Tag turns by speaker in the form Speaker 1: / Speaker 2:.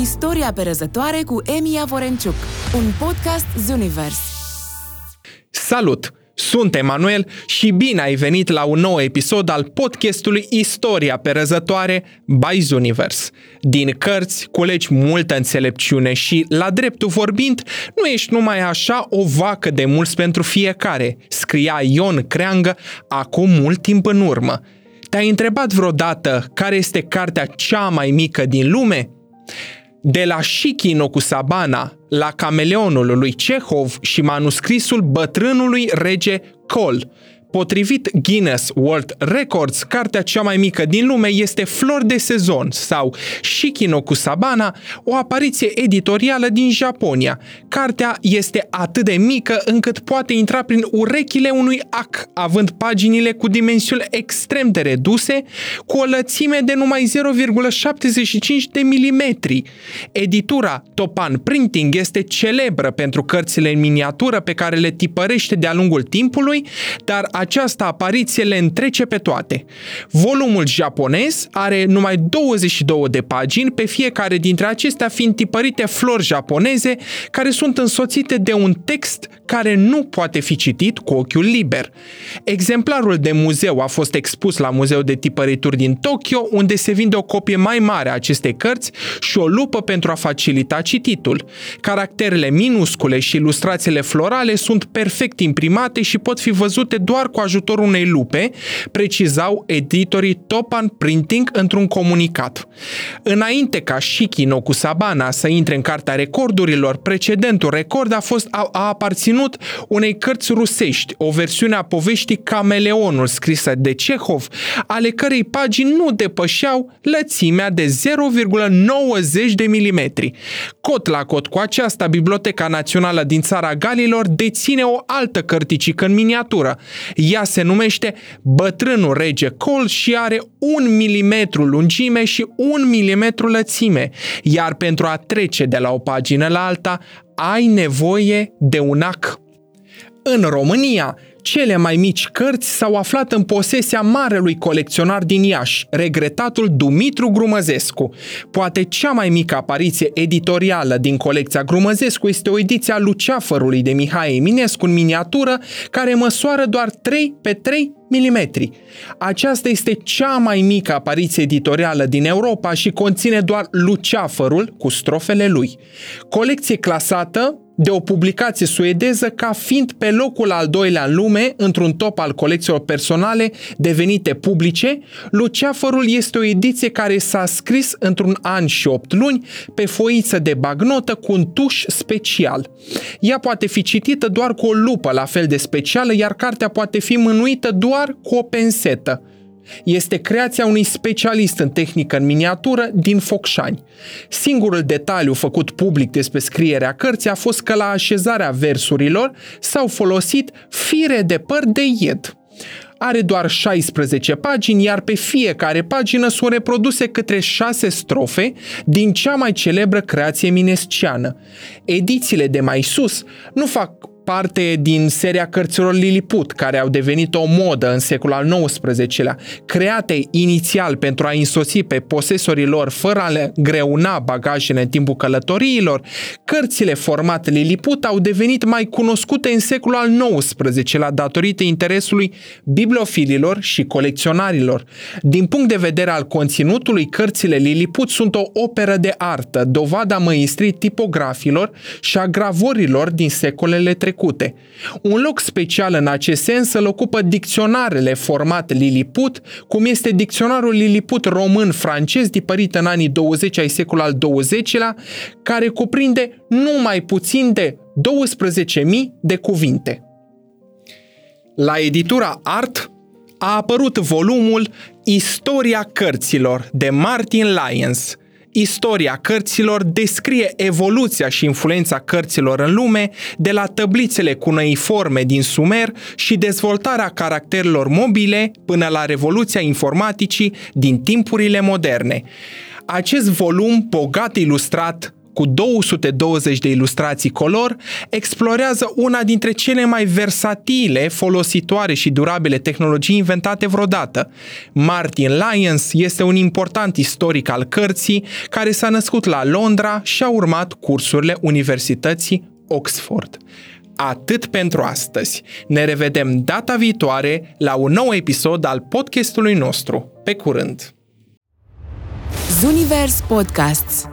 Speaker 1: Istoria perezătoare cu Emi Vorenciuc, un podcast Zunivers.
Speaker 2: Salut! Sunt Emanuel și bine ai venit la un nou episod al podcastului Istoria perezătoare by Zunivers. Din cărți culegi multă înțelepciune și, la dreptul vorbind, nu ești numai așa o vacă de mulți pentru fiecare, scria Ion Creangă acum mult timp în urmă. Te-ai întrebat vreodată care este cartea cea mai mică din lume? De la Shiki cu Sabana la Cameleonul lui Cehov și manuscrisul bătrânului rege Col, Potrivit Guinness World Records, cartea cea mai mică din lume este Flor de sezon sau Shikino cu Sabana, o apariție editorială din Japonia. Cartea este atât de mică încât poate intra prin urechile unui ac, având paginile cu dimensiuni extrem de reduse, cu o lățime de numai 0,75 de milimetri. Editura Topan Printing este celebră pentru cărțile în miniatură pe care le tipărește de-a lungul timpului, dar această apariție le întrece pe toate. Volumul japonez are numai 22 de pagini, pe fiecare dintre acestea fiind tipărite flori japoneze care sunt însoțite de un text care nu poate fi citit cu ochiul liber. Exemplarul de muzeu a fost expus la Muzeul de Tipărituri din Tokyo, unde se vinde o copie mai mare a acestei cărți și o lupă pentru a facilita cititul. Caracterele minuscule și ilustrațiile florale sunt perfect imprimate și pot fi văzute doar doar cu ajutorul unei lupe, precizau editorii Topan Printing într-un comunicat. Înainte ca Shikino cu Sabana să intre în cartea recordurilor, precedentul record a, fost, a, a aparținut unei cărți rusești, o versiune a poveștii Cameleonul scrisă de Cehov, ale cărei pagini nu depășeau lățimea de 0,90 de milimetri. Cot la cot cu aceasta, Biblioteca Națională din Țara Galilor deține o altă cărticică în miniatură, ea se numește Bătrânul Rege Col și are un milimetru lungime și un milimetru lățime, iar pentru a trece de la o pagină la alta ai nevoie de un ac. În România, cele mai mici cărți s-au aflat în posesia marelui colecționar din Iași, regretatul Dumitru Grumăzescu. Poate cea mai mică apariție editorială din colecția Grumăzescu este o ediție a Luceafărului de Mihai Eminescu în miniatură, care măsoară doar 3 pe 3 mm. Aceasta este cea mai mică apariție editorială din Europa și conține doar Luceafărul cu strofele lui. Colecție clasată de o publicație suedeză ca fiind pe locul al doilea în lume într-un top al colecțiilor personale devenite publice, Luceafărul este o ediție care s-a scris într-un an și opt luni pe foiță de bagnotă cu un tuș special. Ea poate fi citită doar cu o lupă la fel de specială, iar cartea poate fi mânuită doar cu o pensetă. Este creația unui specialist în tehnică în miniatură din Focșani. Singurul detaliu făcut public despre scrierea cărții a fost că la așezarea versurilor s-au folosit fire de păr de ied. Are doar 16 pagini, iar pe fiecare pagină sunt reproduse câte 6 strofe din cea mai celebră creație minesciană. Edițiile de mai sus nu fac parte din seria cărților Lilliput, care au devenit o modă în secolul al XIX-lea, create inițial pentru a însoți pe posesorii lor fără a le greuna bagajele în timpul călătoriilor, cărțile format Lilliput au devenit mai cunoscute în secolul al XIX-lea datorită interesului bibliofililor și colecționarilor. Din punct de vedere al conținutului, cărțile Lilliput sunt o operă de artă, dovada măistrii tipografilor și a gravorilor din secolele trecute trecute. Un loc special în acest sens îl ocupă dicționarele format Lilliput, cum este dicționarul Lilliput român-francez tipărit în anii 20 ai secolului al XX-lea, care cuprinde numai puțin de 12.000 de cuvinte. La editura Art a apărut volumul Istoria cărților de Martin Lyons – Istoria cărților descrie evoluția și influența cărților în lume, de la tăblițele cuneiforme din Sumer și dezvoltarea caracterelor mobile până la revoluția informaticii din timpurile moderne. Acest volum bogat ilustrat cu 220 de ilustrații color, explorează una dintre cele mai versatile, folositoare și durabile tehnologii inventate vreodată. Martin Lyons este un important istoric al cărții care s-a născut la Londra și a urmat cursurile Universității Oxford. Atât pentru astăzi. Ne revedem data viitoare la un nou episod al podcastului nostru. Pe curând!
Speaker 1: Zunivers Podcasts